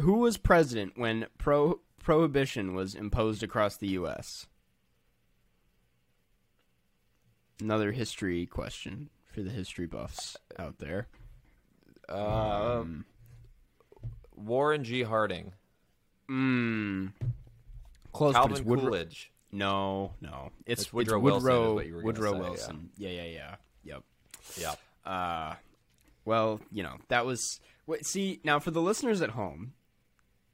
Who was president when pro- prohibition was imposed across the U.S.? Another history question for the history buffs out there. Um, Warren G. Harding, Mm. Close, but Calvin it's Woodrow. Coolidge. No, no. It's, It's Woodrow it's Wilson Woodrow, what you were gonna Woodrow say, yeah. Wilson. Yeah. yeah, yeah, Yep. Yeah. Uh, well, you know, that was. Wait, see, now for the listeners at home,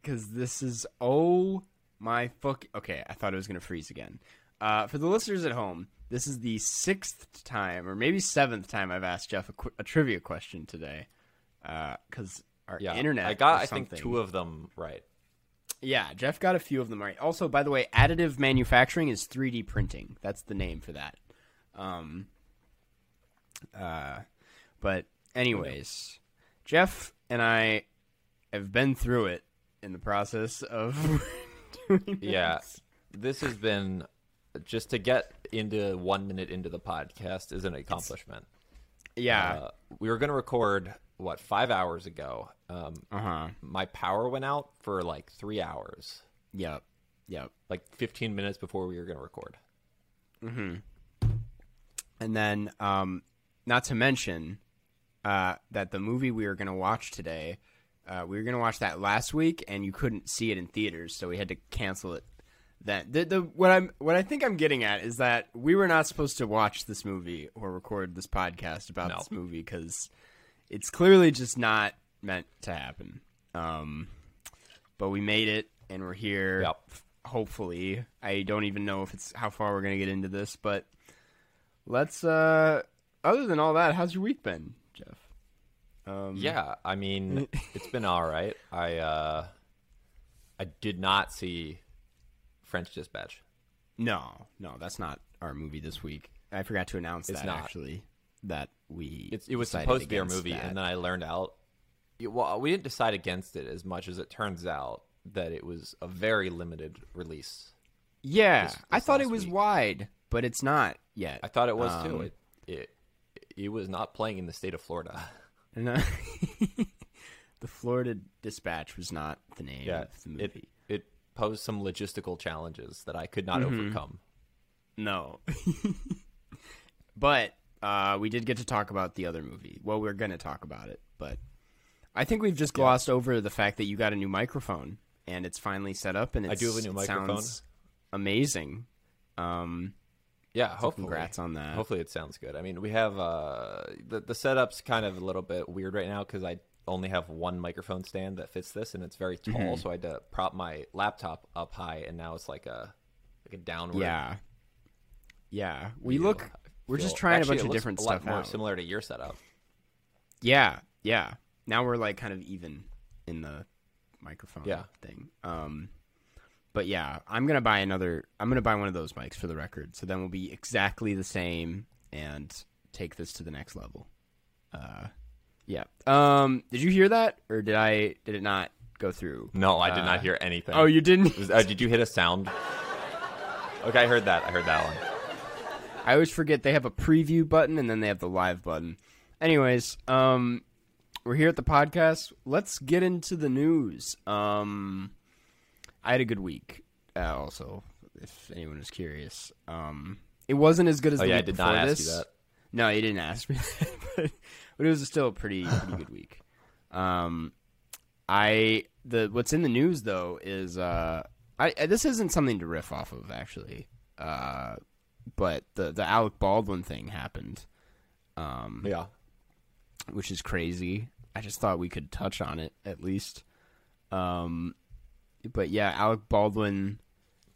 because this is. Oh my fuck. Okay, I thought it was going to freeze again. Uh, for the listeners at home, this is the sixth time, or maybe seventh time I've asked Jeff a, qu- a trivia question today. Because our Yeah. internet. I got, I think, two of them right. Yeah, Jeff got a few of them right. Also, by the way, additive manufacturing is 3D printing. That's the name for that. Um, uh, but anyways, Jeff and I have been through it in the process of doing Yeah. this. This has been just to get into one minute into the podcast is an accomplishment. Yeah. Uh, we were going to record what five hours ago. Um, Uh huh. my power went out for like three hours, Yep. Yep. like 15 minutes before we were going to record. Hmm. And then, um, not to mention uh, that the movie we were going to watch today, uh, we were going to watch that last week, and you couldn't see it in theaters, so we had to cancel it. Then the, the what I'm what I think I'm getting at is that we were not supposed to watch this movie or record this podcast about No. this movie because it's clearly just not meant to happen. Um, but we made it, and we're here. Yep. Hopefully, I don't even know if it's how far we're gonna get into this, but let's. uh Other than all that, how's your week been, Jeff? Um, Yeah, I mean, it's been all right. I uh, I did not see French Dispatch. No, no, that's not our movie this week. I forgot to announce It's that not. actually. That we It's, it was supposed to be our movie, that. and then I learned out. Well, we didn't decide against it as much as it turns out that it was a very limited release. yeah, this- I thought it was week. wide, but it's not yet. I thought it was too. Um, It, it it was not playing in the state of Florida. Uh, the Florida Dispatch was not the name Yeah, of the movie. it posed some logistical challenges that I could not Mm-hmm. overcome. No. but uh, we did get to talk about the other movie. Well, we're going to talk about it, but I think we've just glossed over the fact that you got a new microphone and it's finally set up and it's, I do have a new it microphone. sounds amazing. Um, Yeah, so hopefully. congrats on that. Hopefully it sounds good. I mean, we have uh, the the setup's kind of a little bit weird right now because I only have one microphone stand that fits this, and it's very tall. Mm-hmm. So I had to prop my laptop up high, and now it's like a like a downward. Yeah. Yeah. We look, I we're just trying Actually, a bunch of different a lot stuff more out. similar to your setup. Yeah. Yeah. Now we're like kind of even in the microphone Yeah. thing. Um, but yeah, I'm gonna buy another. I'm gonna buy one of those mics for the record. So then we'll be exactly the same and take this to the next level. Uh, yeah. Um, did you hear that, or did I? Did it not go through? No, I did Uh, not hear anything. Oh, you didn't. Was- uh, did you hit a sound? Okay, I heard that. I heard that one. I always forget they have a preview button and then they have the live button. Anyways, um, we're here at the podcast. Let's get into the news. Um, I had a good week. Uh, also, if anyone is curious, um, it wasn't as good as Oh the yeah, I week did before not ask this. you that. No, you didn't ask me that, but, it was still a pretty pretty good week. Um, I the what's in the news though is uh, I I- this isn't something to riff off of actually, uh, but the the Alec Baldwin thing happened, um, Yeah. which is crazy. I just thought we could touch on it at least. Um, but yeah, Alec Baldwin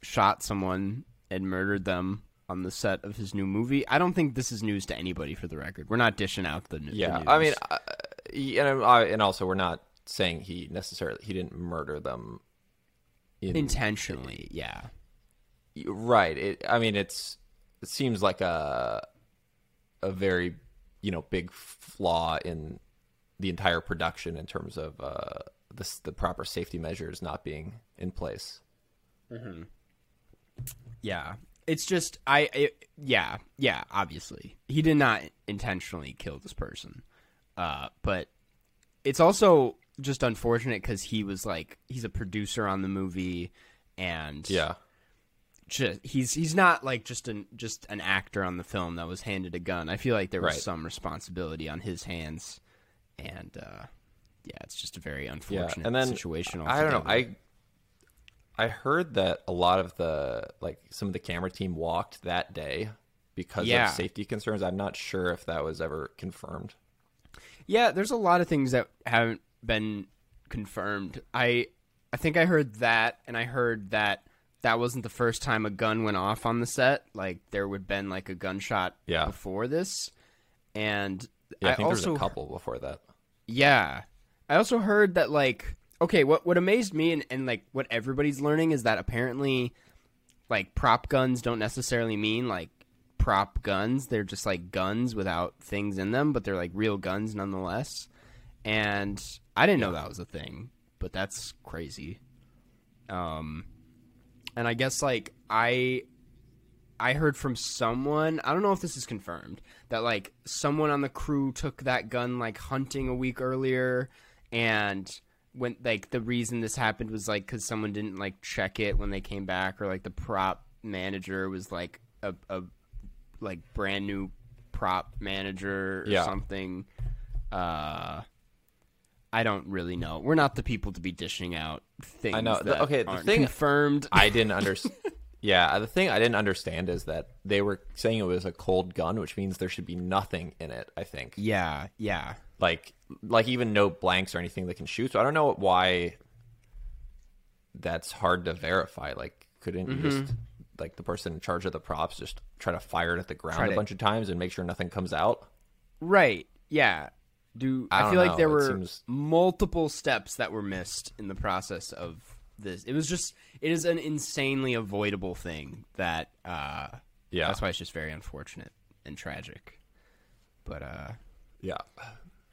shot someone and murdered them on the set of his new movie. I don't think this is news to anybody for the record. We're not dishing out the, n- the Yeah. I mean, uh, and I, and also we're not saying he necessarily he didn't murder them. In, intentionally, yeah. right. It, I mean, it's it seems like a a very you know big flaw in the entire production in terms of uh, the the proper safety measures not being in place. Yeah. It's just I it, yeah, yeah, obviously. He did not intentionally kill this person. Uh but it's also just unfortunate cuz he was like he's a producer on the movie and Yeah, just, he's he's not like just an just an actor on the film that was handed a gun. I feel like there was Right. some responsibility on his hands and uh yeah, it's just a very yeah, unfortunate and then situation. I don't know. I I heard that a lot of the like some of the camera team walked that day because Yeah. of safety concerns. I'm not sure if that was ever confirmed. Yeah, there's a lot of things that haven't been confirmed. I I think I heard that and I heard that that wasn't the first time a gun went off on the set. Like there would been like a gunshot Yeah. before this. And Yeah, I, I, think also there was a couple before that. yeah. I also heard that like okay, what what amazed me and, and like what everybody's learning is that apparently like prop guns don't necessarily mean like prop guns. They're just like guns without things in them, but they're like real guns nonetheless. And I didn't know that was a thing, but that's crazy. Um and I guess like I I heard from someone, I don't know if this is confirmed, that like someone on the crew took that gun like hunting a week earlier and when like the reason this happened was like cuz someone didn't like check it when they came back or like the prop manager was like a, a like brand new prop manager or Yeah. something. Uh I don't really know. We're not the people to be dishing out things I know. The- okay, the thing- confirmed. I didn't understand. yeah, the thing I didn't understand is that they were saying it was a cold gun, which means there should be nothing in it. I think, yeah, yeah. like, like even no blanks or anything that can shoot. So I don't know why that's hard to verify. Like, couldn't Mm-hmm. you just like the person in charge of the props just try to fire it at the ground Try a bunch of times and make sure nothing comes out? Right. Yeah. Do I I, feel like there It were seems- multiple steps that were missed in the process of this. It was just it is an insanely avoidable thing that uh Yeah, that's why it's just very unfortunate and tragic. But uh yeah.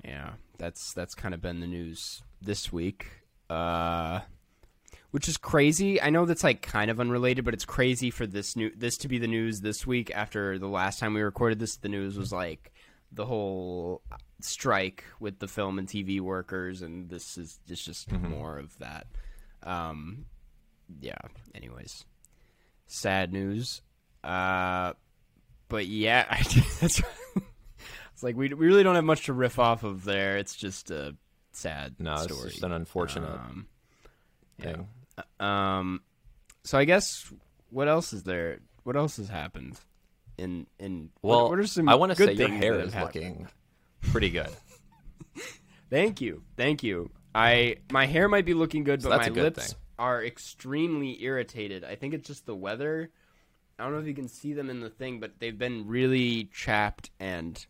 yeah, that's that's kind of been the news this week. Uh which is crazy. I know that's like kind of unrelated, but it's crazy for this new this to be the news this week after the last time we recorded this. The news was like the whole strike with the film and TV workers, and this is it's just more of that. Um, yeah. Anyways, sad news. Uh, but yeah, I, that's it's like we we really don't have much to riff off of there. It's just a sad No, it's just an unfortunate Um, thing. um, so I guess what else is there? What else has happened? In in Well, what, are some I want to say your hair is happened? looking pretty good. Thank you, thank you. I my hair might be looking good, So but my good lips thing. are extremely irritated. I think it's just the weather. I don't know if you can see them in the thing, but they've been really chapped and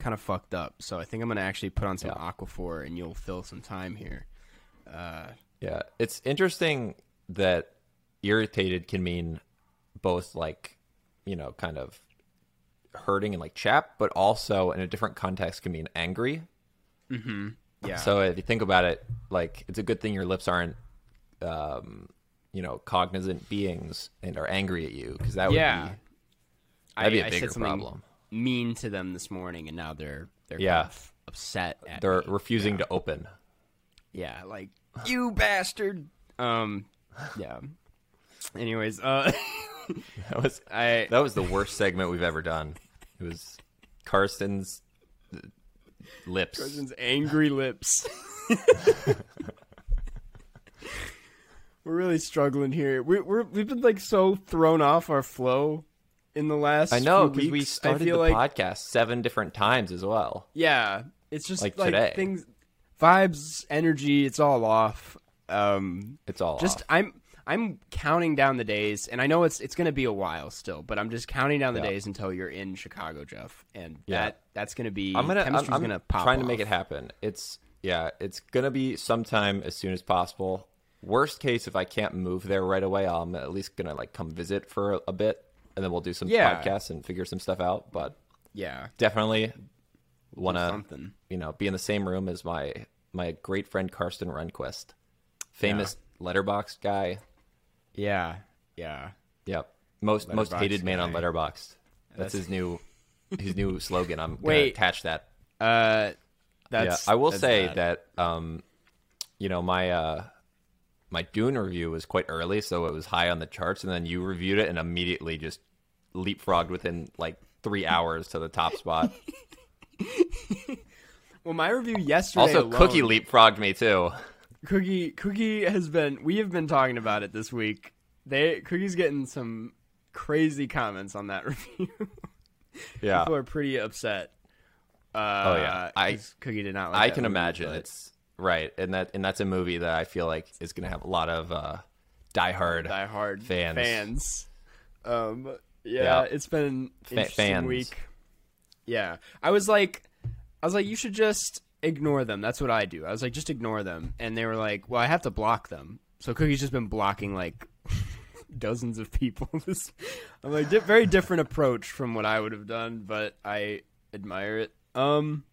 kind of fucked up. So I think I'm gonna actually put on some Yeah. Aquaphor, and you'll fill some time here. Uh, Yeah, it's interesting that irritated can mean both like, you know, kind of hurting and like chap, but also in a different context can mean angry. yeah. So if you think about it, like it's a good thing your lips aren't, um, you know, cognizant beings and are angry at you because that would Yeah. be I, that'd be a I bigger problem. Mean to them this morning, and now they're they're Yeah. kind of upset. At they're me. refusing to open. Yeah, like you bastard. Um, yeah. Anyways, uh, That was I that was the worst segment we've ever done. It was Karsten's uh, lips. Karsten's angry lips. we're really struggling here. We, we're we've been like so thrown off our flow in the last. I know because we started the like, podcast seven different times as well. Yeah, it's just Like like, today. things, vibes, energy. It's all off. Um, It's all just off. I'm I'm counting down the days, and I know it's it's gonna be a while still, but I'm just counting down the Yeah. days until you're in Chicago, Jeff, and Yeah. that that's gonna be I'm gonna I'm, chemistry's I'm gonna pop. trying to make it happen. It's yeah, it's gonna be sometime as soon as possible. Worst case, if I can't move there right away, I'm at least gonna like come visit for a, a bit, and then we'll do some Yeah. podcasts and figure some stuff out. But Yeah, definitely Want to you know be in the same room as my my great friend Karsten Runquist, famous Letterboxd guy. Yeah, yeah. Yep, most most Letterboxd hated man on guy. Letterboxd. That's, his new his new slogan. I'm gonna Wait. attach that. Uh, that's. yeah, I will say bad. that um, you know my uh my Dune review was quite early, so it was high on the charts, and then you reviewed it and immediately just leapfrogged within like three hours to the top spot. Well, my review yesterday. also, alone- Cookie leapfrogged me too. Cookie Cookie has been we have been talking about it this week. They Cookie's getting some crazy comments on that review. Yeah, People are pretty upset. Uh, Oh, yeah. I- Cookie did not. Like I can imagine but- it's right, and that and that's a movie that I feel like is going to have a lot of uh, diehard Die Hard fans. Fans. Um, yeah, Yeah. it's been an interesting fans. week. Yeah, I was like, I was like, you should just ignore them. That's what I do. I was like, just ignore them, and they were like, well, I have to block them. So Cookie's just been blocking like dozens of people. This, I'm like, very different approach from what I would have done, but I admire it. Um,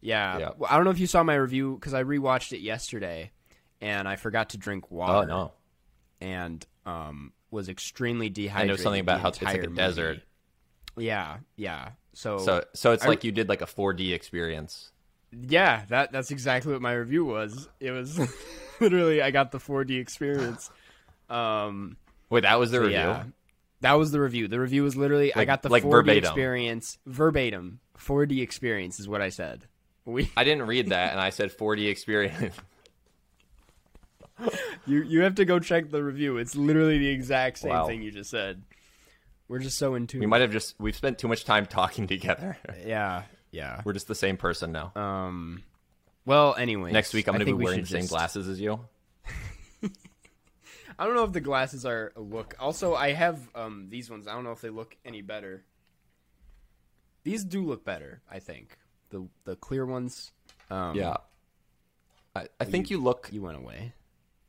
yeah, Yeah. Well, I don't know if you saw my review because I rewatched it yesterday, and I forgot to drink water Oh no, and um, was extremely dehydrated. I know something about how it's like a entire desert. Yeah, yeah. So, So so it's I- like you did like a 4D experience. yeah, that that's exactly what my review was. It was literally I got the 4D experience. Um, Wait, that was the so review. yeah, that was the review. The review was literally I got the like 4D verbatim. experience verbatim. 4D experience is what I said. We I didn't read that, and I said 4D experience. you you have to go check the review. It's literally the exact same Wow. thing you just said. We're just so in tune. we might have just we've spent too much time talking together. yeah, yeah. We're just the same person now. Um. Well, anyway, Next week I'm gonna be think we wearing the same just- glasses as you. I don't know if the glasses are a look. Also, I have um these ones. I don't know if they look any better. These do look better. I think the the clear ones. Um, Yeah. I, I think you look You went away.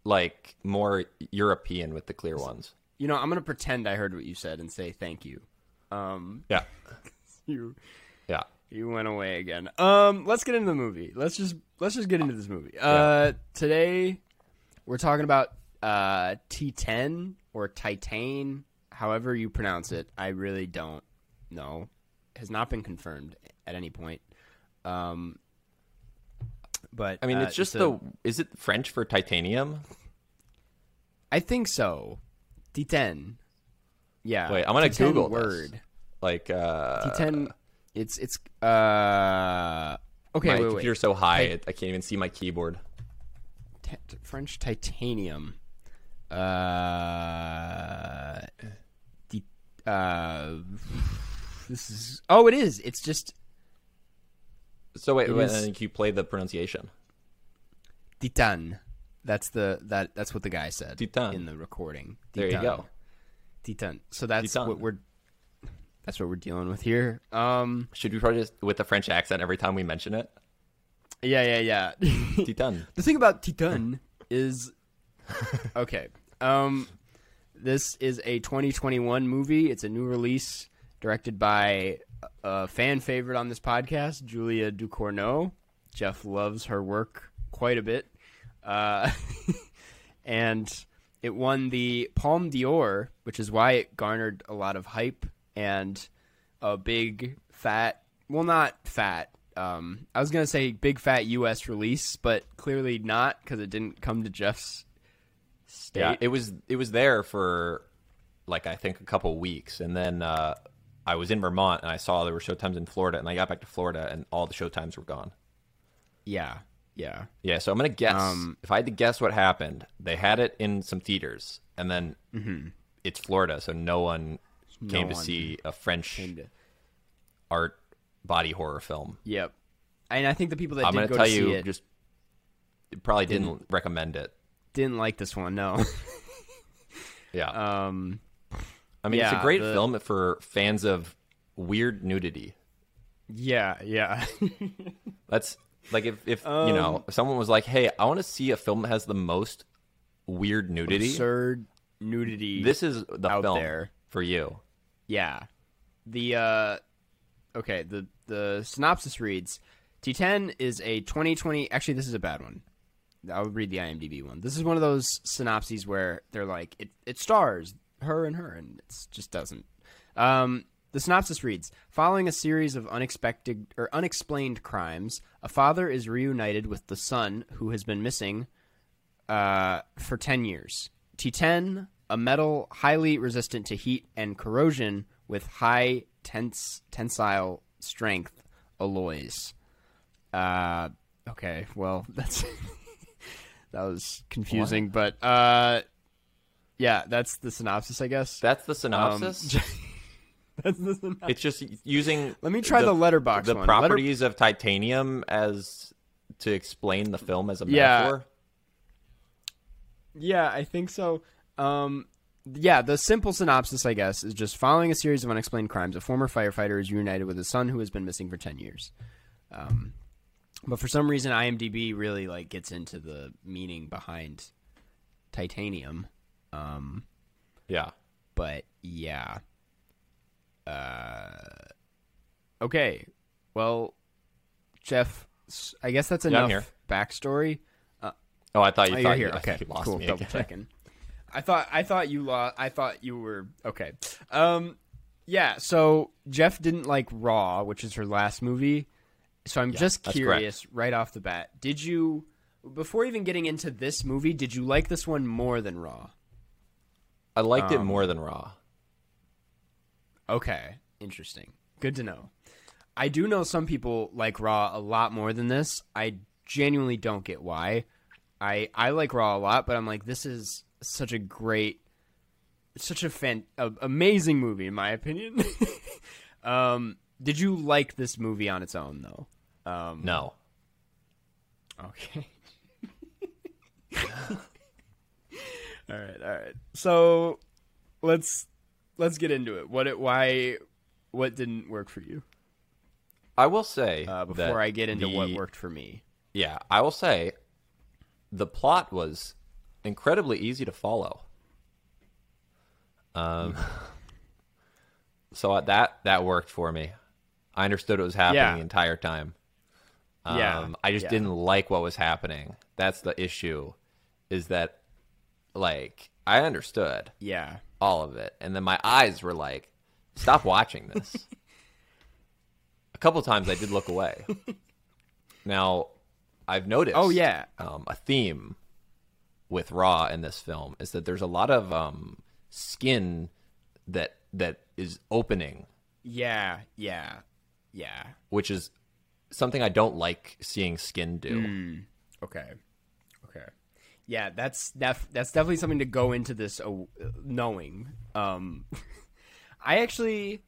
like more European with the clear ones. You know, I'm gonna pretend I heard what you said and say thank you. Um, Yeah. you Yeah. you went away again. Um, let's get into the movie. Let's just let's just get into this movie. Uh, today we're talking about uh Titane or Titan, however you pronounce it. I really don't know. Has not been confirmed at any point. Um, but I mean, uh, it's just the is it French for titanium? I think so. Titane. Yeah. Wait, I'm gonna Titane Google this. word. Like uh Titane. It's it's uh. Okay, my wait, wait. computer's so high Ti- I can't even see my keyboard. Ti- French titanium. Uh, uh, this is. Oh, it is. It's just So wait, It wait is- you play the pronunciation? titan. That's the that. That's what the guy said Titan. in the recording. There you go. Titan. So that's Titan. what we're. That's what we're dealing with here. Um. Should we probably just with the French accent every time we mention it? Yeah. Yeah. Yeah. Titan. The thing about Titan is okay. Um, this is a 2021 movie. It's a new release directed by a fan favorite on this podcast, Julia Ducournau. Jeff loves her work quite a bit, uh, and it won the Palme d'Or, which is why it garnered a lot of hype and a big fat. Well, not fat. Um, I was gonna say big fat U.S. release, but clearly not because it didn't come to Jeff's state. Yeah, it was it was there for like I think a couple weeks, and then uh, I was in Vermont and I saw there were showtimes in Florida, and I got back to Florida and all the showtimes were gone. yeah, yeah. Yeah, so I'm gonna guess Um, if I had to guess what happened, they had it in some theaters, and then it's Florida, so no one came to see a French to- art body horror film. Yep. And I think the people that I'm did gonna go tell to you, it just probably didn't recommend it. didn't like this one. No. Yeah, um. I mean it's a great the- film for fans of weird nudity. Yeah. Yeah. That's like if if you know Um, if someone was like, "Hey, I want to see a film that has the most weird nudity." Absurd nudity. This is the out film there. for you. Yeah. The uh okay, the the synopsis reads: Titane is a 2020. Actually, this is a bad one. I'll read the IMDb one. This is one of those synopses where they're like, it it stars her and her, and it just doesn't. Um, the synopsis reads: Following a series of unexpected or unexplained crimes, a father is reunited with the son who has been missing uh, for 10 years. Titane, a metal highly resistant to heat and corrosion with high tense tensile strength alloys. Uh, okay, well, that's that was confusing, but uh, yeah, that's the synopsis, I guess. That's the Um, synopsis. that's the synopsis. it's just using. Let me try the, Letterboxd the one. Letter- properties of titanium as to explain the film as a metaphor. Yeah, I think so. Um, yeah, the simple synopsis, I guess, is just following a series of unexplained crimes, a former firefighter is reunited with his son who has been missing for 10 years. Um, but for some reason, IMDb really like gets into the meaning behind titanium. Um, Yeah. but yeah. Uh, okay. Well, Jeff, I guess that's Yeah, enough backstory. Oh, I thought you Oh, thought here. you, okay, you lost cool. me Double again. checking. I thought I thought you lost. I thought you were okay. Um, yeah. So Jeff didn't like Raw, which is her last movie. So I'm just curious, right off the bat, did you, before even getting into this movie, did you like this one more than Raw? I liked it Um, more than Raw. Okay, interesting. Good to know. I do know some people like Raw a lot more than this. I genuinely don't get why. I I like Raw a lot, but I'm like this is such a great, such a fan, a, amazing movie in my opinion. um, did you like this movie on its own though? Um, No. Okay. all right, all right. So let's let's get into it. What it why what didn't work for you? I will say Uh, before I get into what worked for me. Yeah, I will say the plot was incredibly easy to follow. Um, so that that worked for me. I understood what was happening Yeah. the entire time. Um, Yeah, I just yeah. didn't like what was happening. That's the issue. Is that like I understood Yeah. all of it, and then my eyes were like, "Stop watching this." a couple times I did look away. now, I've noticed. Oh yeah. um, a theme with Raw in this film is that there's a lot of um, skin that that is opening, Yeah. Yeah. Yeah. which is something I don't like seeing skin do. Mm. Okay. Okay. Yeah, that's def- that's definitely something to go into this uh, knowing. Um, I actually,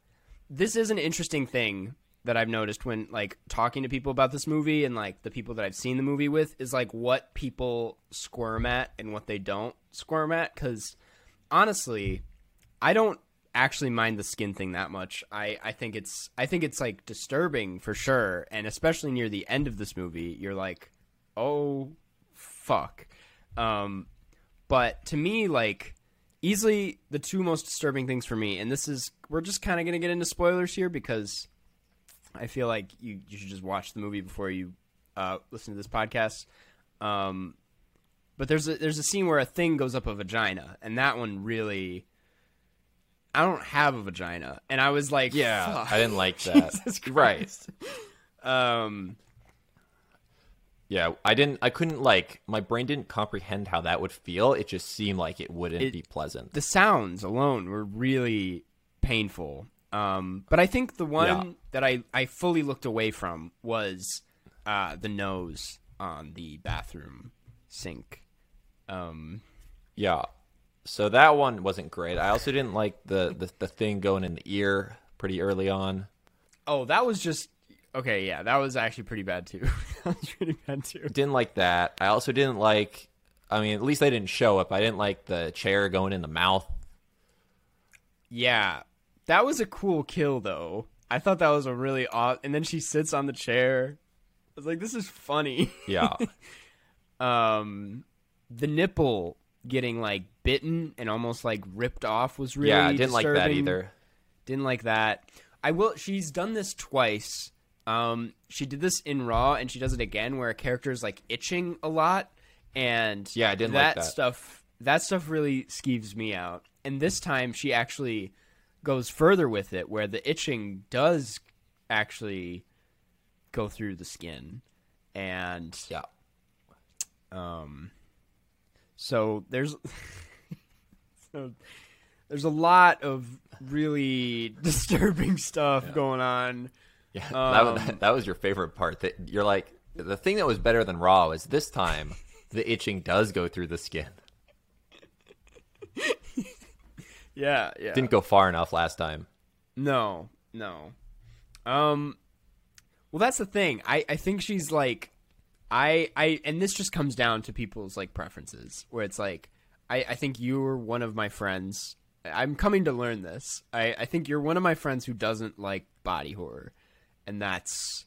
this is an interesting thing that I've noticed when like talking to people about this movie and like the people that I've seen the movie with is like what people squirm at and what they don't squirm at. Because honestly, I don't actually mind the skin thing that much. I, I think it's I think it's like disturbing for sure, and especially near the end of this movie, you're like, oh fuck. Um, but to me, like easily the two most disturbing things for me, and this is we're just kind of gonna get into spoilers here because I feel like you you should just watch the movie before you uh, listen to this podcast. Um, but there's a there's a scene where a thing goes up a vagina, and that one really. I don't have a vagina, and I was like, Yeah, "Fuck." I didn't like that. Jesus right. Um, Yeah, I didn't. I couldn't like. My brain didn't comprehend how that would feel. It just seemed like it wouldn't It- be pleasant. the sounds alone were really painful. Um, but I think the one Yeah. that I, I fully looked away from was uh, the nose on the bathroom sink. Um, Yeah. So that one wasn't great. I also didn't like the the, the thing going in the ear pretty early on. oh, that was just okay. Yeah, that was actually pretty bad too. that was pretty bad too. Didn't like that. I also didn't like. I mean, at least they didn't show up. I didn't like the chair going in the mouth. Yeah, that was a cool kill though. I thought that was a really odd. And then she sits on the chair. I was like, this is funny. Yeah. um the nipple getting like bitten and almost like ripped off was really yeah, I didn't like that either. Didn't like that. I will. She's done this twice. Um, she did this in Raw, and she does it again, where a character is like itching a lot, and Yeah, I didn't like that. stuff. That stuff really skeeves me out. And this time, she actually goes further with it, where the itching does actually go through the skin, and Yeah. um, so there's so there's a lot of really disturbing stuff going on. Yeah, that, was, Um, that was your favorite part. That you're like the thing that was better than Raw is this time the itching does go through the skin. Yeah, yeah. Didn't go far enough last time. No, no. Um well that's the thing. I I think she's like I I and this just comes down to people's like preferences where it's like I I think you're one of my friends. I'm coming to learn this. I I think you're one of my friends who doesn't like body horror. And that's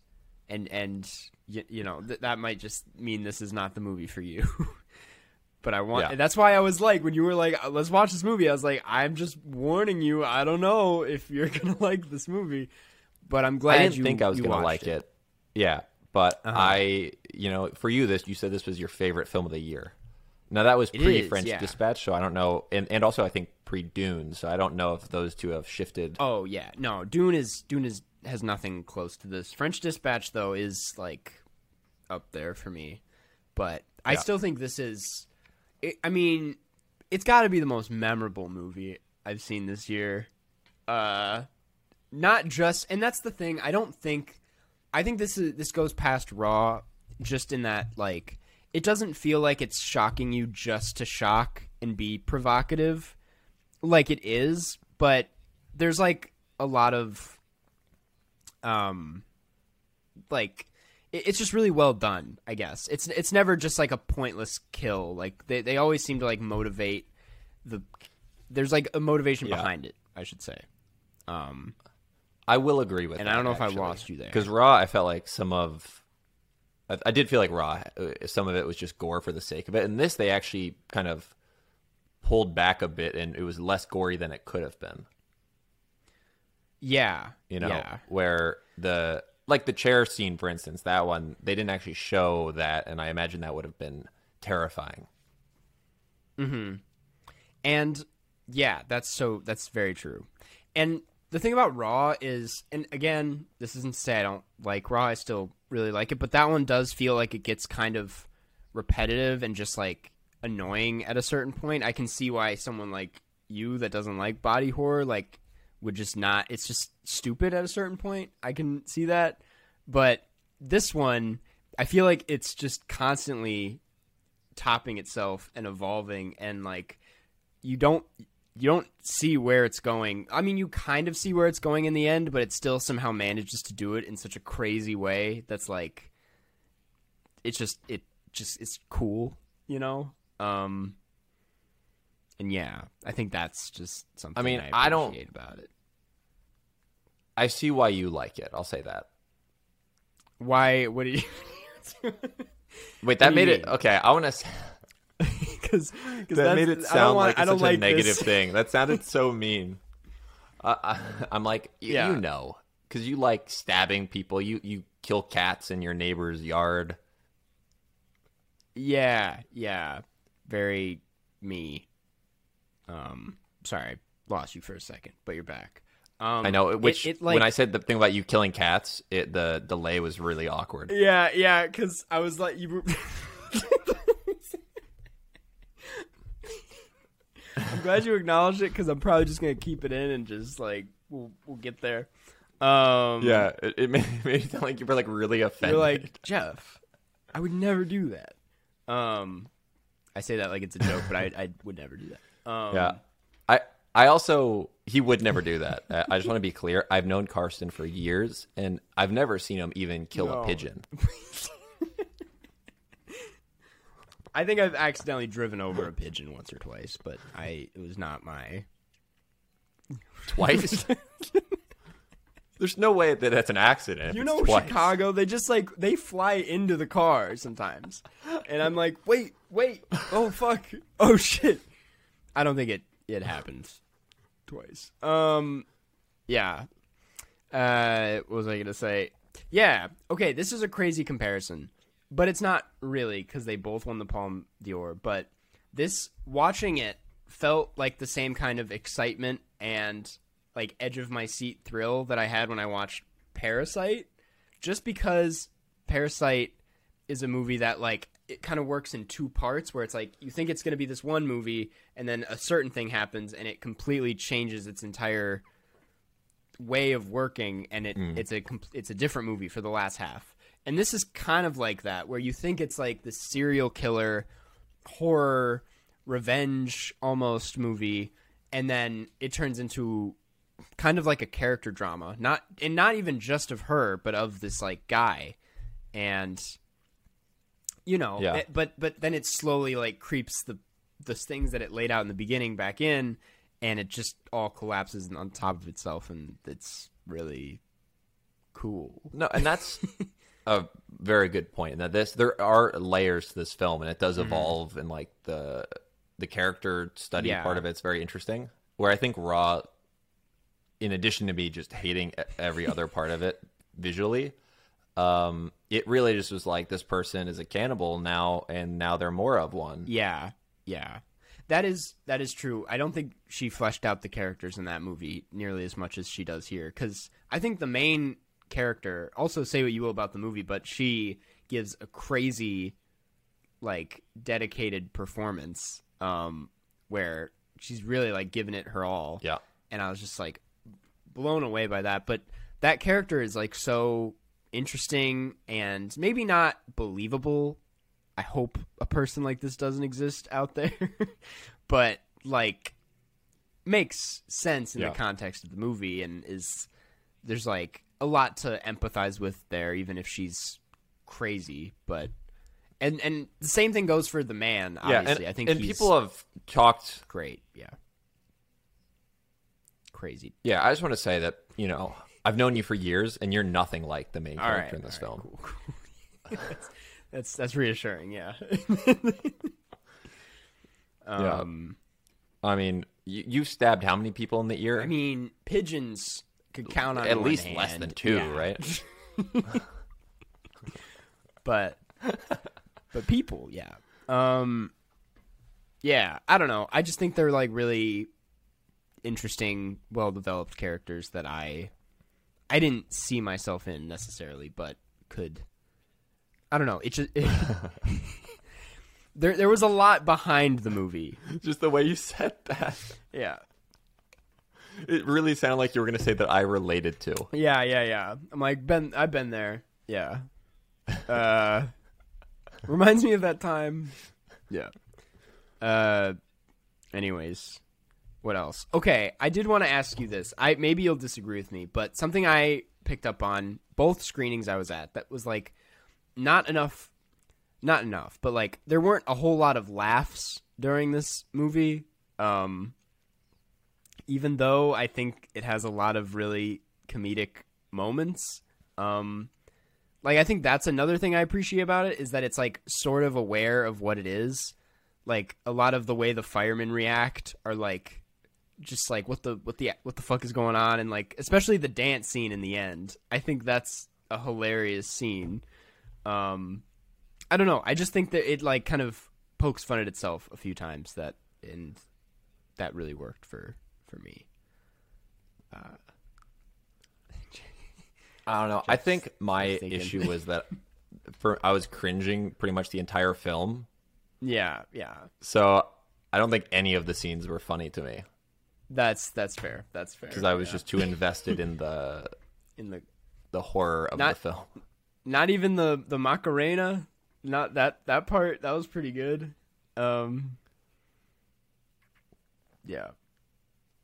and and you, you know, th- that might just mean this is not the movie for you. but I want Yeah. that's why I was like when you were like let's watch this movie I was like I'm just warning you I don't know if you're going to like this movie but I'm glad I didn't you think I was gonna like it. Yeah, but Uh-huh. I, you know, for you, this you said this was your favorite film of the year. Now that was pre French yeah. Dispatch, so I don't know, and and also I think pre Dune, so I don't know if those two have shifted. Oh yeah, no, Dune is Dune is has nothing close to this. French Dispatch though is like up there for me, but I still think this is. It, I mean, it's got to be the most memorable movie I've seen this year. Uh, not just, and that's the thing. I don't think. I think this is this goes past Raw, just in that like it doesn't feel like it's shocking you just to shock and be provocative like it is, but there's like a lot of um like it- it's just really well done, I guess. It's it's never just like a pointless kill. Like they they always seem to like motivate the there's like a motivation Yeah. behind it, I should say. Um I will agree with that. And that. I don't know if I lost you there. because Raw, I felt like some of, I, I did feel like Raw, uh, some of it was just gore for the sake of it, and this they actually kind of pulled back a bit, and it was less gory than it could have been. Yeah. You know, Yeah. where the like the chair scene, for instance, that one they didn't actually show that, and I imagine that would have been terrifying. Mhm. And yeah, that's so that's very true. And the thing about Raw is and again, this isn't to say I don't like Raw, I still really like it, but that one does feel like it gets kind of repetitive and just like annoying at a certain point. I can see why someone like you that doesn't like body horror like would just not it's just stupid at a certain point. I can see that. But this one, I feel like it's just constantly topping itself and evolving and like you don't you don't see where it's going. I mean, you kind of see where it's going in the end, but it still somehow manages to do it in such a crazy way that's like it's just it just it's cool, you know? Um and yeah, I think that's just something I mean, I, I don't- about it. I see why you like it. I'll say that. Why what do you Wait, that you made it okay. I want to. cuz That made it sound like I don't such like a negative this. thing. That sounded so mean. I, I, I'm like, y- Yeah. you know, because you like stabbing people. You you kill cats in your neighbor's yard. Yeah, yeah. Very me. Um sorry, lost you for a second, but you're back. Um I know. it- Which it, like, when I said the thing about you killing cats, it the delay was really awkward. Yeah, yeah, cuz I was like you were I'm glad you acknowledged it cuz I'm probably just going to keep it in and just like we'll we'll get there. Um Yeah, it, it made, it made it sound like you were like really offended. You're like, "Jeff, I would never do that." Um I say that like it's a joke, but I I would never do that. Um yeah. I also he would never do that. I I just want to be clear. I've known Karsten for years, and I've never seen him even kill No. a pigeon. I think I've accidentally driven over a pigeon once or twice, but I it was not my. Twice. There's no way that that's an accident. You know, twice. Chicago, they just like they fly into the car sometimes, and I'm like, wait, wait, oh fuck, oh shit. I don't think it it happens twice. Um, yeah, Uh, what was I gonna say? Yeah. Okay, this is a crazy comparison, but it's not really because they both won the Palme d'Or. But this watching it felt like the same kind of excitement and like edge of my seat thrill that I had when I watched Parasite, just because Parasite is a movie that like it kind of works in two parts where it's like you think it's going to be this one movie and then a certain thing happens and it completely changes its entire way of working and it mm. it's a it's a different movie for the last half. And this is kind of like that where you think it's like the serial killer horror revenge almost movie and then it turns into kind of like a character drama. Not and not even just of her but of this like guy. And you know Yeah. it- but but then it slowly like creeps the the things that it laid out in the beginning back in and it just all collapses on top of itself and it's really cool No, and that's a very good point. That this there are layers to this film, and it does Mm-hmm. evolve, and like the the character study Yeah. part of it's very interesting. Where I think Raw, in addition to me just hating every other part of it visually, um, it really just was like this person is a cannibal now, and now they're more of one. Yeah, yeah. That is that is true. I don't think she fleshed out the characters in that movie nearly as much as she does here cuz I think the main character also say what you will about the movie, but she gives a crazy like dedicated performance um where she's really like giving it her all. Yeah. And I was just like blown away by that, but that character is like so interesting and maybe not believable I hope a person like this doesn't exist out there, but like makes sense in Yeah. the context of the movie and is there's like a lot to empathize with there, even if she's crazy. But and and the same thing goes for the man. Yeah, Obviously, and, I think and people have talked great. Yeah, crazy. Yeah, I just want to say that you know I've known you for years, and you're nothing like the main All character right, in this all right, film. cool, cool. that's, that's that's reassuring. Yeah. um. I mean, you, you stabbed how many people in the ear? I mean, pigeons could count on At least less than two, Yeah. right? But but people, yeah. Um yeah, I don't know. I just think they're like really interesting, well-developed characters that I I didn't see myself in necessarily, but could I don't know. It just it, There there was a lot behind the movie. Just the way you said that, Yeah. it really sounded like you were going to say that I related to. Yeah, yeah, yeah. I'm like been I've been there. Yeah. Uh reminds me of that time. Yeah. Uh anyways, what else? Okay, I did want to ask you this. I maybe you'll disagree with me, but something I picked up on both screenings I was at that was like not enough not enough, but like there weren't a whole lot of laughs during this movie. Um even though I think it has a lot of really comedic moments. Um, like I think that's another thing I appreciate about it is that it's like sort of aware of what it is. Like a lot of the way the firemen react are like just like what the what the what the fuck is going on and like especially the dance scene in the end. I think that's a hilarious scene. Um I don't know. I just think that it like kind of pokes fun at itself a few times that and that really worked for for me. I don't know. I think my issue was that for I was cringing pretty much the entire film. Yeah, yeah. So I don't think any of the scenes were funny to me That's that's fair. That's fair. because I was yeah. just too invested in the in the the horror of Not- the film. not even the the Macarena. Not that that part. That was pretty good. Um. Yeah.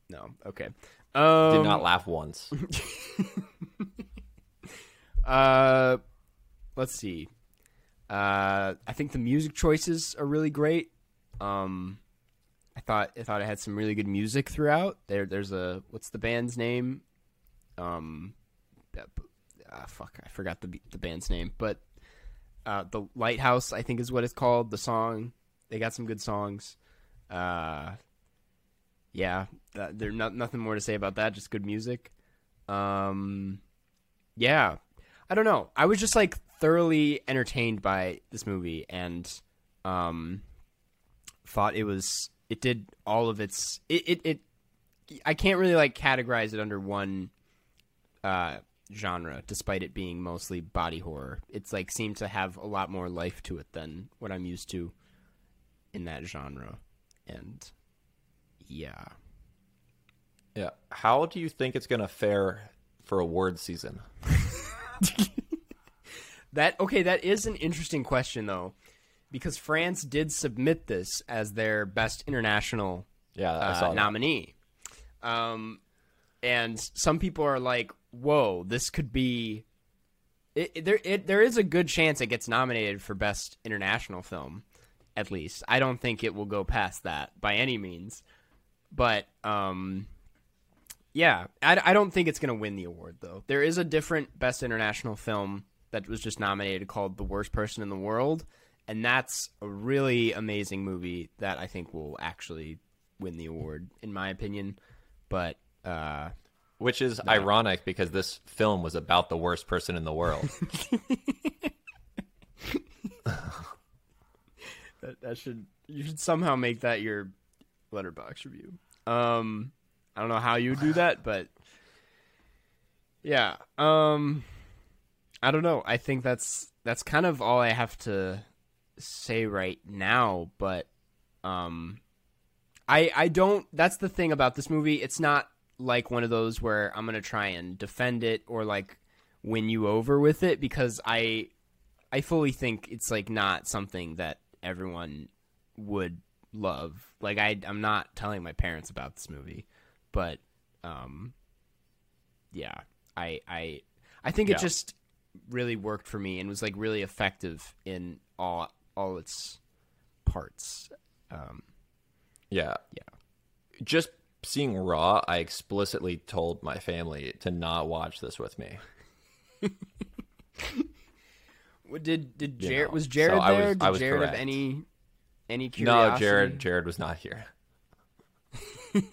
No. Okay. Um, Did not laugh once. Uh, let's see. Uh, I think the music choices are really great. Um, I thought I thought it had some really good music throughout. There, there's a what's the band's name? Um, uh, fuck, I forgot the the band's name, but uh, the Lighthouse, I think, is what it's called. The song, they got some good songs. Uh, yeah, that, there's not nothing more to say about that. Just good music. Um, yeah, I don't know. I was just like thoroughly entertained by this movie and um thought it was it did all of its it it, it I can't really like categorize it under one uh genre despite it being mostly body horror. It's like seemed to have a lot more life to it than what I'm used to in that genre. And yeah. Yeah. How do you think it's going to fare for award season? That okay, that is an interesting question though, because France did submit this as their best international Yeah, uh, nominee. Um, and some people are like, "Whoa, this could be." It, it- there, it, there is a good chance it gets nominated for best international film, at least. I don't think it will go past that by any means, but um, yeah, I, I don't think it's gonna win the award though. There is a different best international film that was just nominated called "The Worst Person in the World," and that's a really amazing movie that I think will actually win the award, in my opinion. But uh, Which is ironic because this film was about the worst person in the world. that, that should you should somehow make that your Letterboxd review. Um, I don't know how you do that, but yeah. Um, I don't know. I think that's that's kind of all I have to say right now. But um, I I don't. That's the thing about this movie. It's not like one of those where I'm gonna try and defend it or like win you over with it because I I fully think it's like not something that everyone would love. Like I I'm not telling my parents about this movie, but um yeah, I I I think Yeah. it just really worked for me and was like really effective in all all its parts. Um yeah. Yeah. Just seeing Raw, I explicitly told my family to not watch this with me. what did did You Jared know, was Jared so there? was- did Jared have any any curiosity? No, Jared Jared was not here.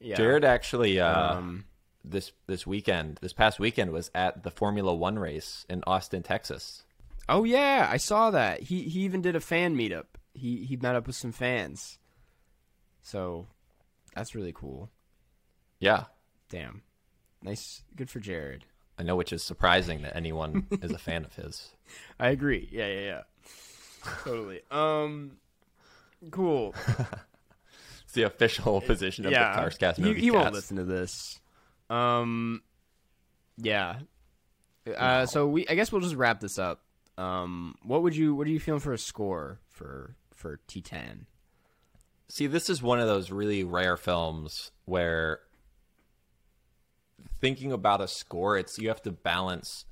Yeah. Jared actually uh, um this this weekend, this past weekend was at the Formula 1 race in Austin, Texas. Oh yeah, I saw that. He he even did a fan meetup. He he met up with some fans. So that's really cool. Yeah. Damn. Nice good for Jared. I know which is surprising that anyone is a fan of his. I agree. Yeah, yeah, yeah. totally. Um cool. It's the official position of yeah. the Carscast he, movie he won't listen to this. Um yeah. Uh so we I guess we'll just wrap this up. Um what would you what are you feeling for a score for for Titane? See, this is one of those really rare films where thinking about a score, it's you have to balance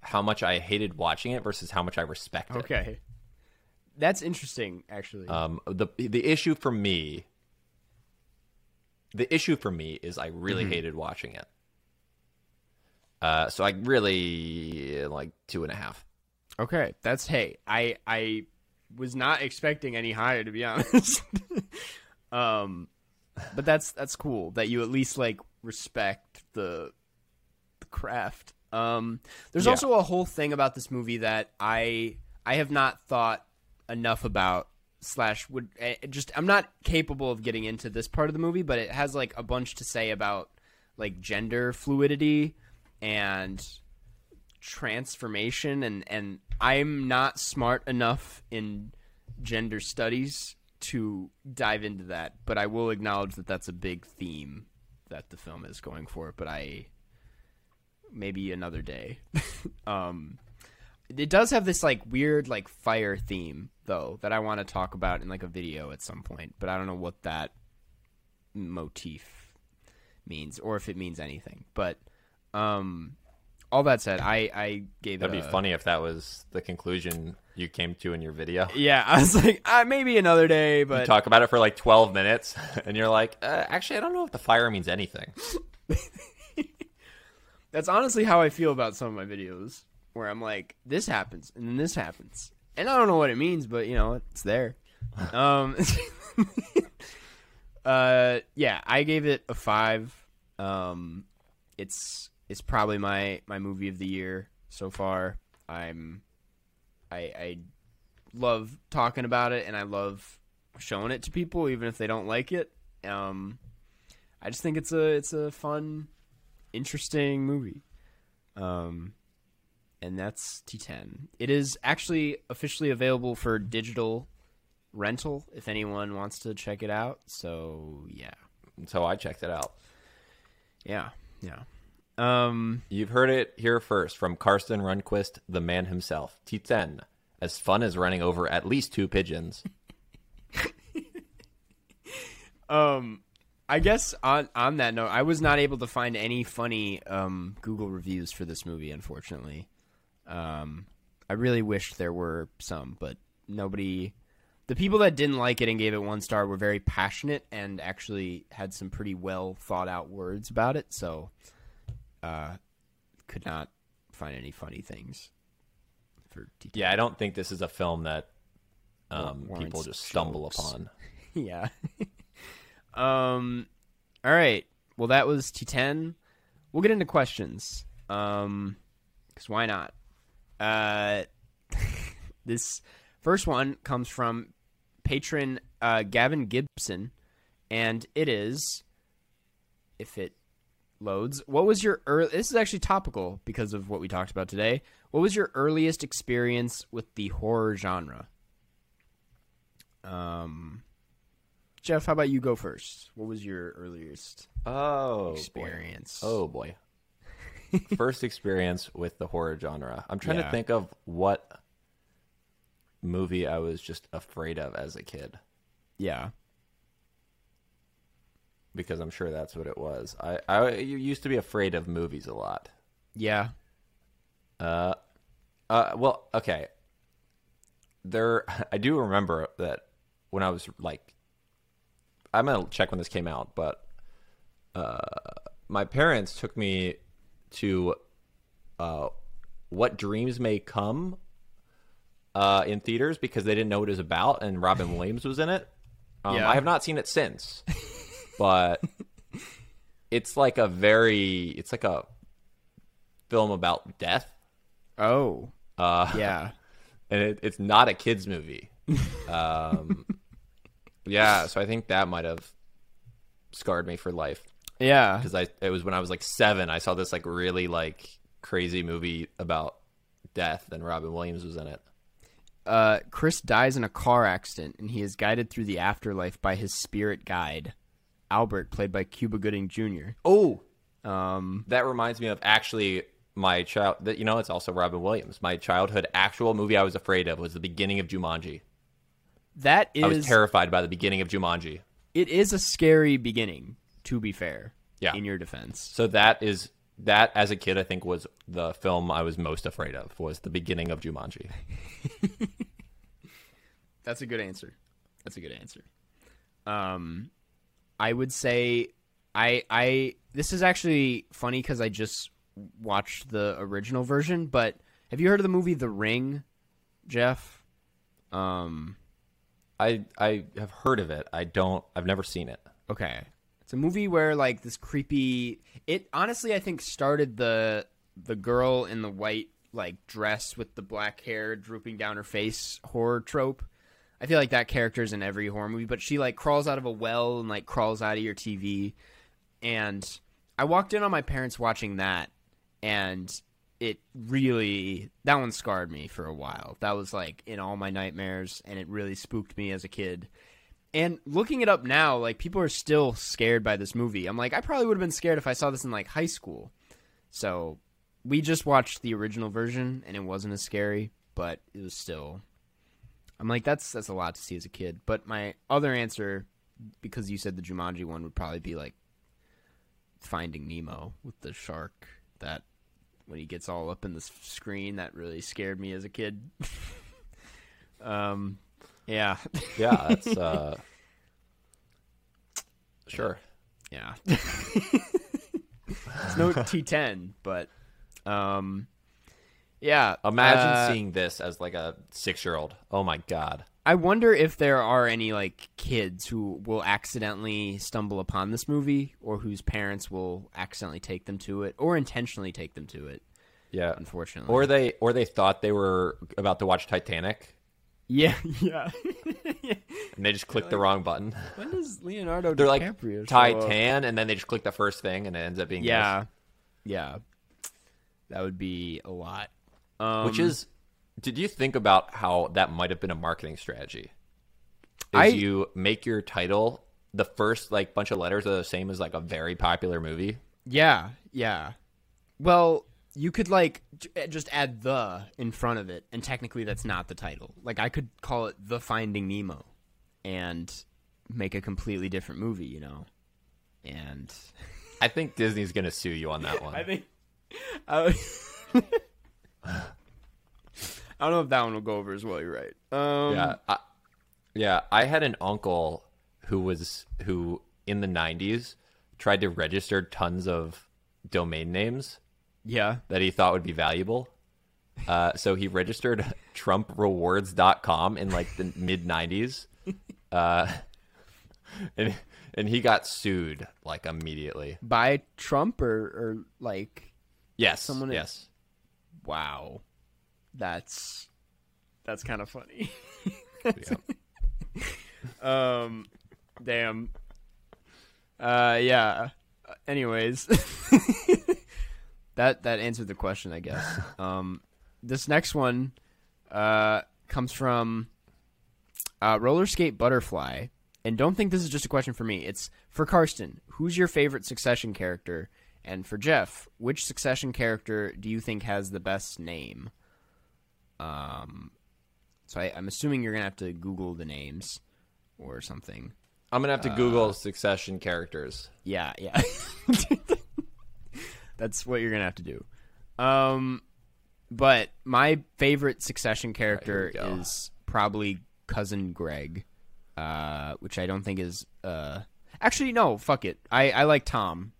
how much I hated watching it versus how much I respect it. Okay. That's interesting actually. Um, the the issue for me, the issue for me is I really Mm-hmm. hated watching it. Uh, so I really like two and a half. Okay, that's hey. I I was not expecting any higher to be honest. um, but that's that's cool that you at least like respect the the craft. Um, there's Yeah. also a whole thing about this movie that I I have not thought enough about slash would eh, just I'm not capable of getting into this part of the movie, but it has like a bunch to say about like gender fluidity and transformation and and I'm not smart enough in gender studies to dive into that, but I will acknowledge that that's a big theme that the film is going for, but I maybe another day. um it does have this like weird like fire theme though that I want to talk about in like a video at some point, but I don't know what that motif means or if it means anything. But um all that said, I I gave That'd be funny if that was the conclusion you came to in your video. Yeah, I was like, uh, maybe another day, but Talk about it for like twelve minutes, and you're like, uh, actually, I don't know if the fire means anything. that's honestly how I feel about some of my videos, where I'm like, this happens and then this happens, and I don't know what it means, but you know, it's there. um, uh, yeah, I gave it a five. Um, it's it's probably my my movie of the year so far. I'm I I love talking about it and I love showing it to people even if they don't like it. Um I just think it's a it's a fun interesting movie. Um and that's Titane. It is actually officially available for digital rental if anyone wants to check it out. So, yeah. So I checked it out. Yeah. Yeah. Um You've heard it here first from Karsten Runquist, the man himself. Titane, as fun as running over at least two pigeons. Um, I guess on on that note, I was not able to find any funny um, Google reviews for this movie. Unfortunately, um, I really wish there were some, but nobody. The people that didn't like it and gave it one star were very passionate and actually had some pretty well thought out words about it. So, uh, could not find any funny things for. TT. Yeah, I don't think this is a film that um, people just stumble jokes. upon. yeah. um. All right. Well, that was Titane. We'll get into questions. Um, because why not? Uh, this first one comes from patron uh, Gavin Gibson, and it is, if it loads, what was your early? This is actually topical because of what we talked about today. What was your earliest experience with the horror genre? Um, Jeff, how about you go first? What was your earliest Oh, experience? Boy. Oh boy. First experience with the horror genre. I'm trying Yeah. to think of what movie I was just afraid of as a kid yeah. Because I'm sure that's what it was. I I used to be afraid of movies a lot. Yeah. Uh, uh, well, okay. There, I do remember that when I was like, I'm gonna check when this came out, but uh, my parents took me to uh, What Dreams May Come uh, in theaters because they didn't know what it was about, and Robin Williams was in it. Um, Yeah. I have not seen it since, but it's like a very, it's like a film about death. Oh. Uh, Yeah. and it, it's not a kids movie. Um, yeah, so I think that might have scarred me for life Yeah. because I it was when I was like seven. I saw this like really like crazy movie about death, and Robin Williams was in it. Uh, Chris dies in a car accident, and he is guided through the afterlife by his spirit guide, Albert, played by Cuba Gooding Jr. Oh, Um, that reminds me of actually my child. That you know, it's also Robin Williams. My childhood actual movie I was afraid of was the beginning of Jumanji. That is, I was terrified by the beginning of Jumanji. it is a scary beginning. To be fair, Yeah. in your defense, So that is that as a kid I think was the film I was most afraid of was the beginning of Jumanji. that's a good answer. That's a good answer. Um, I would say I I this is actually funny because I just watched the original version. But have you heard of the movie The Ring, Jeff? Um, I I have heard of it. I don't I've never seen it. Okay. It's a movie where like this creepy it honestly I think started the the girl in the white like dress with the black hair drooping down her face horror trope. I feel like that character is in every horror movie, but she like crawls out of a well and like crawls out of your TV. And I walked in on my parents watching that and it really that one scarred me for a while. That was like in all my nightmares and it really spooked me as a kid. And looking it up now, like people are still scared by this movie. I'm like, I probably would have been scared if I saw this in like high school. So we just watched the original version and it wasn't as scary, but it was still I'm like, that's that's a lot to see as a kid. But my other answer, because you said the Jumanji one would probably be like finding Nemo with the shark that when he gets all up in the screen, that really scared me as a kid. um yeah. Yeah, that's uh Sure. Yeah. it's no Titane, but um yeah. Imagine uh, seeing this as like a 6-year-old. Oh my god. I wonder if there are any like kids who will accidentally stumble upon this movie, or whose parents will accidentally take them to it, or intentionally take them to it. Yeah. Unfortunately, Or they or they thought they were about to watch Titanic yeah, yeah. and they just clicked the wrong button. when does Leonardo They're like DiCaprio up? Titan and then they just click the first thing and it ends up being this. Yeah, yeah. That would be a lot. Um, Which is did you think about how that might have been a marketing strategy? Is I- you make your title the first like bunch of letters are the same as like a very popular movie. Yeah, yeah. Well, you could like just add the in front of it, and technically that's not the title. Like I could call it The Finding Nemo, and make a completely different movie. You know, and I think Disney's gonna sue you on that one. I think I, I don't know if that one will go over as well. You're right. Um, Yeah, I, yeah. I had an uncle who was who in the '90s tried to register tons of domain names yeah. that he thought would be valuable. Uh, so he registered TrumpRewards.com in like the mid '90s, uh, and and he got sued like immediately. By Trump or or like Yes, Someone- yes. Wow, that's that's kind of funny. Yeah. Um, damn. Uh, yeah. Uh, Anyways, that that answered the question, I guess. Um, this next one, uh, comes from uh, roller skate butterfly, and don't think this is just a question for me. It's for Karsten. Who's your favorite Succession character? And for Jeff, which Succession character do you think has the best name? Um, so I, I'm assuming you're gonna have to Google the names or something. I'm gonna have to Google Succession characters. Yeah, yeah. That's what you're gonna have to do. Um, but my favorite Succession character go. is probably cousin Greg, uh, which I don't think is. Uh, actually, no, fuck it. I I like Tom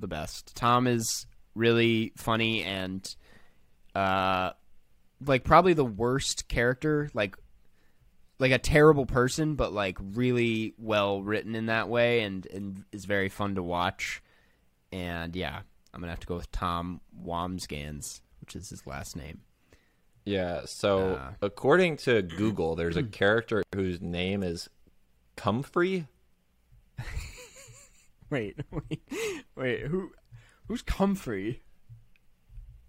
the best. Tom is really funny and, uh, like probably the worst character. Like like a terrible person, but like really well written in that way, and and is very fun to watch. And yeah, I'm gonna have to go with Tom Wambsgans, which is his last name. Yeah. So Uh. according to Google, there's a character whose name is Comfrey. Wait, wait, wait. Who, who's Comfrey?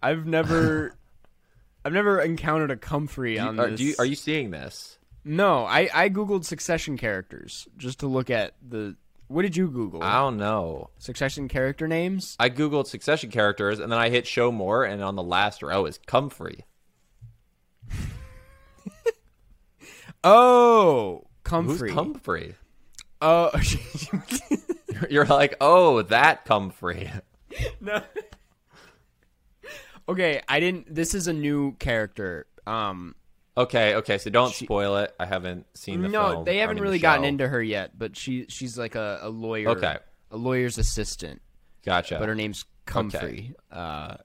I've never, I've never encountered a Comfrey you- on are, this. you, are you seeing this? No, I I googled Succession characters just to look at the. What did you Google? I don't know. Succession character names. I googled Succession characters, and then I hit Show More, and on the last row is Comfrey. Oh, Comfrey. Who's Comfrey. Comfrey? Oh, You're like, oh, that Comfrey. no. Okay, I didn't. This is a new character. Um, Okay, okay, so don't spoil it. I haven't seen the no, they haven't really the gotten into her yet, but she she's like a, a lawyer. Okay. a lawyer's assistant, Gotcha. but her name's Comfrey. Uh,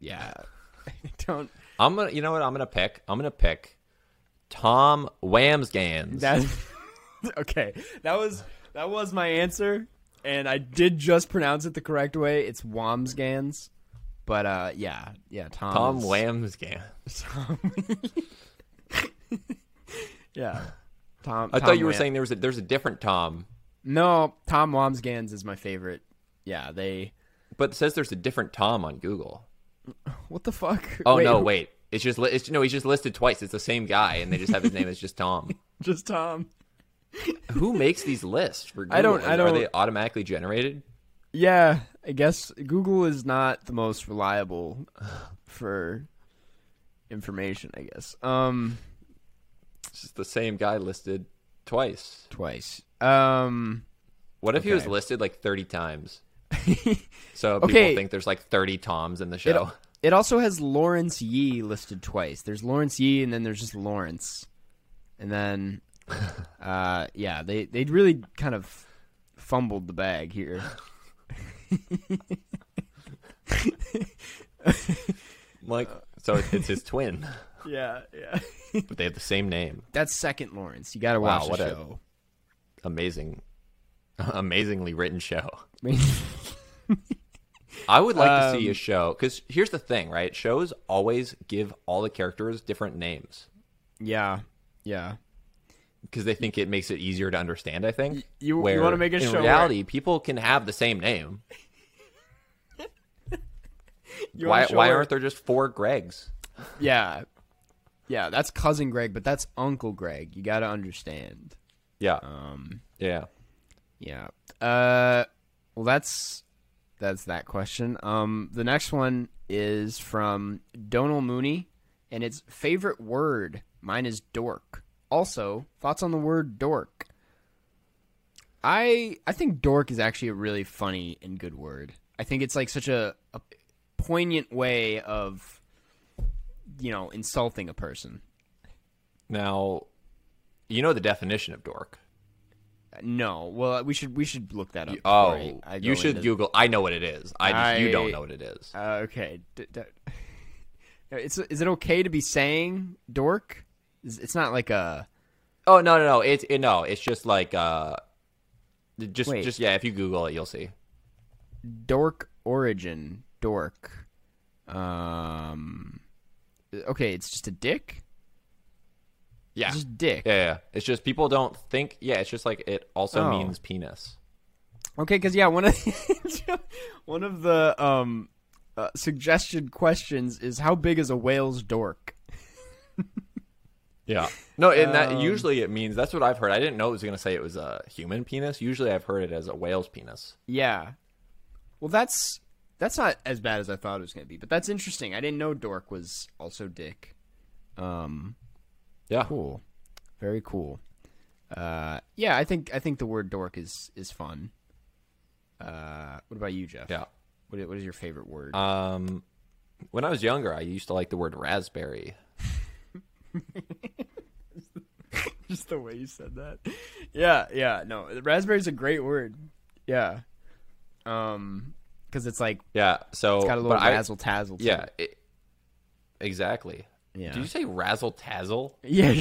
yeah. Don't. I'm gonna, you know what? I'm gonna pick. I'm gonna pick Tom Wambsgans. That. okay, that was that was my answer, and I did just pronounce it the correct way. It's Wambsgans, but uh, yeah, yeah, Tom. Tom is- Wambsgans. Tom. yeah. Tom. I Tom thought you were saying there was a, there's a different Tom, no. Tom Wambsgans is my favorite. Yeah, they. but it says there's a different Tom on Google. What the fuck? Oh no, wait. It's just li- it's no, he's just listed twice. It's the same guy, and they just have his name as just Tom. just Tom. Who makes these lists for Google? I don't- I Are don't- they automatically generated? Yeah, I guess Google is not the most reliable for information. I guess. Um, It's just the same guy listed twice. twice. Um, What if he was listed like 30 times? So people Okay. think there's like 30 Toms in the it, show. it also has Lawrence Yee listed twice. There's Lawrence Yee, and then there's just Lawrence, and then, uh, yeah, they they really kind of fumbled the bag here. like, so it's his twin. yeah, yeah. but they have the same name. That's second Lawrence. You got to Wow, watch what the a- show. Amazing, amazingly written show. I would like to see Um, a show because here's the thing, right? Shows always give all the characters different names yeah, yeah. Because they think it makes it easier to understand. I think you- you wanna make a in show where- reality, people can have the same name. Why want why where- aren't there just four Gregs? Yeah, yeah. That's cousin Greg, but that's Uncle Greg. You got to understand. Yeah, Um, yeah. yeah. Uh, well, that's that's that question. Um, the next one is from Donal Mooney, and it's favorite word. Mine is dork. Also, thoughts on the word dork. I I think dork is actually a really funny and good word. I think it's like such a, a poignant way of you know insulting a person. Now, you know the definition of dork. No, well we should we should look that up. Oh, I- I you should into- Google. I know what it is. I just you don't know what it is. Uh, okay. D- d- it's is it okay to be saying dork? It's not like a Oh no no no! It's it, no. It's just like uh, just Wait. just yeah. If you Google it, you'll see. dork origin dork. Um. Okay, it's just a dick. Yeah. It's just dick. Yeah, yeah. It's just people don't think. Yeah, it's just like it also Oh. means penis. Okay, because yeah, one of one of the um uh, suggested questions is how big is a whale's dork? Yeah. No, and that Um, usually it means that's what I've heard. I didn't know it was going to say it was a human penis. Usually I've heard it as a whale's penis. Yeah. Well, that's that's not as bad as I thought it was going to be, but that's interesting. I didn't know dork was also dick. Um. Yeah. Cool. Very cool. Uh, yeah, I think I think the word dork is is fun. Uh, what about you, Jeff? Yeah. What what is your favorite word? Um, when I was younger, I used to like the word raspberry. Just the way you said that. Yeah, yeah. No, raspberry's a great word. Yeah. Um, because it's like Yeah. So it's got a little razzle tazzle. Yeah. It. It, exactly. Yeah. Did you say razzle tazzle? Yeah.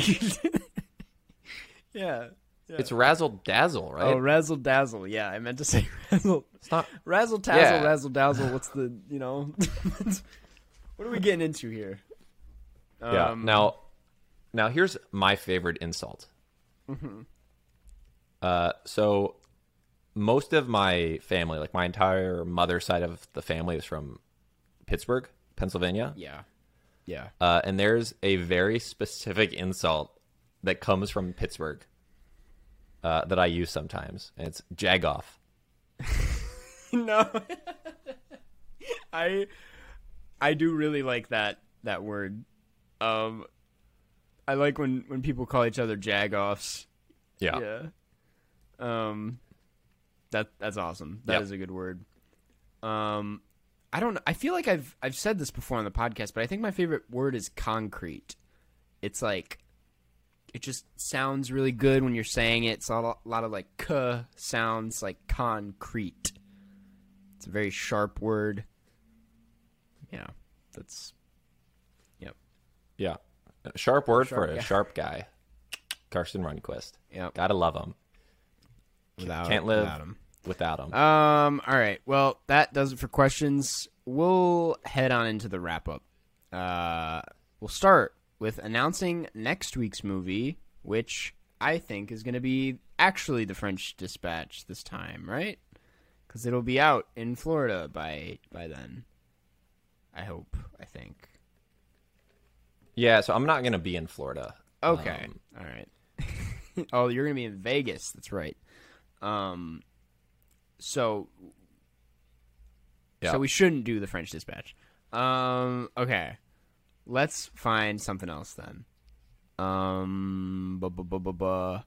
yeah. Yeah. It's razzle dazzle, right? Oh, razzle dazzle. Yeah, I meant to say razzle. it's not. Razzle tazzle, Yeah. razzle dazzle. What's the you know? what are we getting into here? Yeah. Um, now, now here's my favorite insult. Mm-hmm. Uh, so most of my family, like my entire mother side of the family, is from Pittsburgh, Pennsylvania. Yeah. Yeah. Uh, and there's a very specific insult that comes from Pittsburgh uh, that I use sometimes. And it's jagoff. no. I I do really like that that word. Um I like when when people call each other jagoffs. Yeah. Yeah. Um that that's awesome. That is Yep. a good word. Um I don't I feel like I've I've said this before on the podcast, but I think my favorite word is concrete. It's like it just sounds really good when you're saying it. It's a lot, a lot of like k sounds like concrete. It's a very sharp word. Yeah. That's Yep. Yeah. Sharp word Sharp for a guy. sharp guy. Karsten Runquist. Yep. Gotta love him. Without Can't live without 'em. without him. Um. All right. Well, that does it for questions. We'll head on into the wrap up. Uh, we'll start with announcing next week's movie, which I think is going to be actually the French Dispatch this time, right? Because it'll be out in Florida by by then. I hope. I think. Yeah, so I'm not gonna be in Florida. Okay. Um, All right. oh, you're gonna be in Vegas. That's right. Um. So. Yeah. So we shouldn't do the French Dispatch. Um. Okay. Let's find something else then. Um. Bu- bu- bu- bu- bu-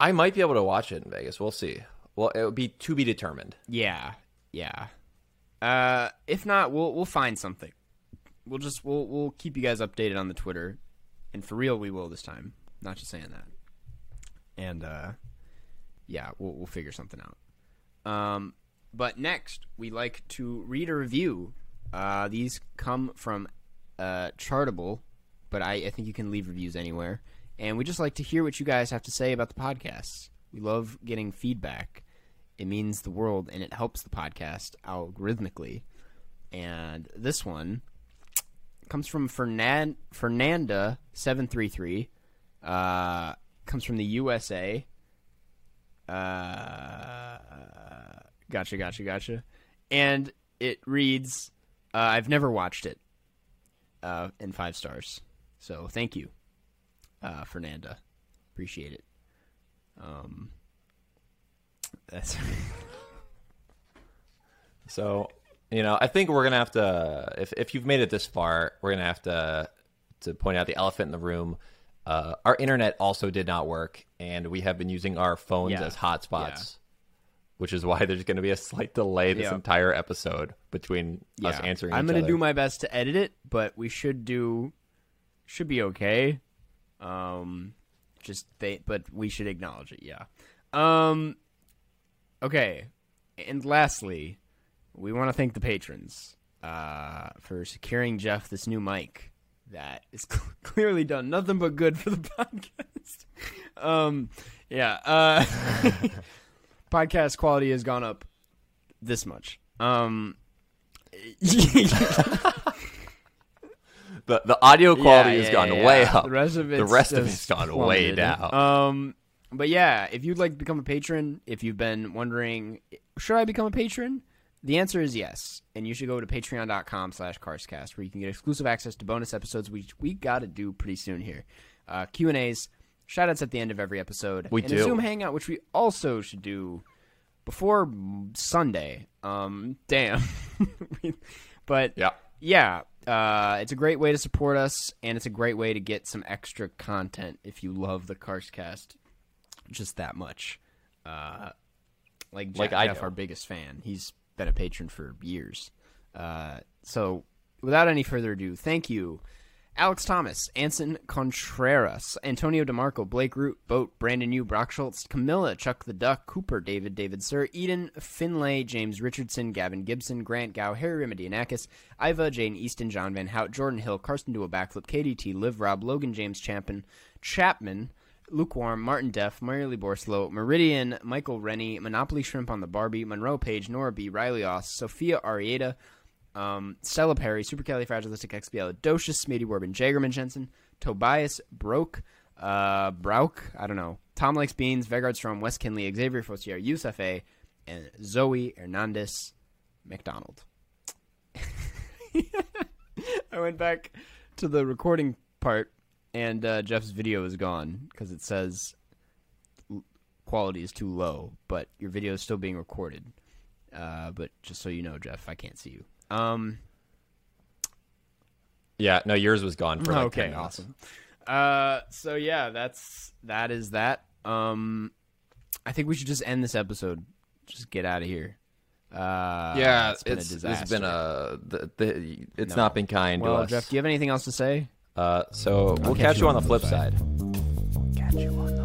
I might be able to watch it in Vegas. We'll see. Well, it would be to be determined. Yeah. Yeah. Uh. If not, we'll we'll find something. We'll just we'll we'll keep you guys updated on the Twitter, and for real, we will this time. Not just saying that. And uh, yeah, we'll we'll figure something out. Um, but next we like to read a review. Uh, these come from uh Chartable but I, I think you can leave reviews anywhere. And we just like to hear what you guys have to say about the podcasts. We love getting feedback. It means the world, and it helps the podcast algorithmically. And this one comes from Fernan- Fernanda seven three three. Uh, comes from the USA. Uh, gotcha, gotcha, gotcha. And it reads, uh, "I've never watched it." Uh, five stars. So thank you, uh, Fernanda. Appreciate it. Um, that's So, you know, I think we're gonna have to if if you've made it this far, we're gonna have to to point out the elephant in the room. Uh, our internet also did not work, and we have been using our phones Yeah. as hotspots, Yeah. which is why there's going to be a slight delay this Yeah. entire episode between us answering. I'm gonna other. do my best to edit it, but we should do should be okay. Um, just they, but we should acknowledge it. Yeah. Um. Okay, and lastly, we want to thank the patrons uh, for securing Jeff this new mic that is clearly done nothing but good for the podcast. um. Yeah. Uh. podcast quality has gone up this much. Um. the the audio quality Yeah, has yeah, gone yeah, way up. The rest of the rest of it's gone way down. Um, but yeah, if you'd like to become a patron, if you've been wondering, should I become a patron? The answer is yes, and you should go to patreon.com slash carscast where you can get exclusive access to bonus episodes, which we got to do pretty soon here. Uh, Q&As, shout-outs at the end of every episode. We and do. a Zoom hangout, which we also should do before Sunday. Um, damn. but yeah. yeah, uh, it's a great way to support us, and it's a great way to get some extra content if you love the Carscast just that much. Uh, like Jeff, Like I Jeff do. our biggest fan. He's been a patron for years. Uh, so, without any further ado, thank you. Alex Thomas, Anson Contreras, Antonio DeMarco, Blake Root, Boat, Brandon Yu, Brock Schultz, Camilla, Chuck the Duck, Cooper, David, David Sir, Eden, Finlay, James Richardson, Gavin Gibson, Grant Gow, Harry Remedianakis, Iva, Jane Easton, John Van Hout, Jordan Hill, Carson Do a Backflip, KDT, Liv Rob, Logan James Champion, Chapman, Lukewarm, Martin Deff, Marley Borslow, Meridian, Michael Rennie, Monopoly Shrimp on the Barbie, Monroe Page, Nora B, Riley Oss, Sophia Arieta, um, Stella Perry, Supercalifragilisticexpialidocious, Smitty Warbin, Jagerman Jensen, Tobias Broke, uh, Brauk, I don't know, Tom Likes Beans, Vegard Strom, Wes Kinley, Xavier Fossier, Yusuf A, and Zoe Hernandez McDonald. I went back to the recording part, and uh, Jeff's video is gone because it says quality is too low, but your video is still being recorded. Uh, but just so you know, Jeff, I can't see you. Um, Yeah, no, yours was gone for like 10 okay, awesome. Uh, so yeah, that's that is that. Um, I think we should just end this episode. Just get out of here. Uh, Yeah, it's been it's, a it's disaster. been a the, the, it's No. not been kind well, to us. Jeff. Do you have anything else to say? Uh, so we'll catch catch you on the flip side. Catch you on the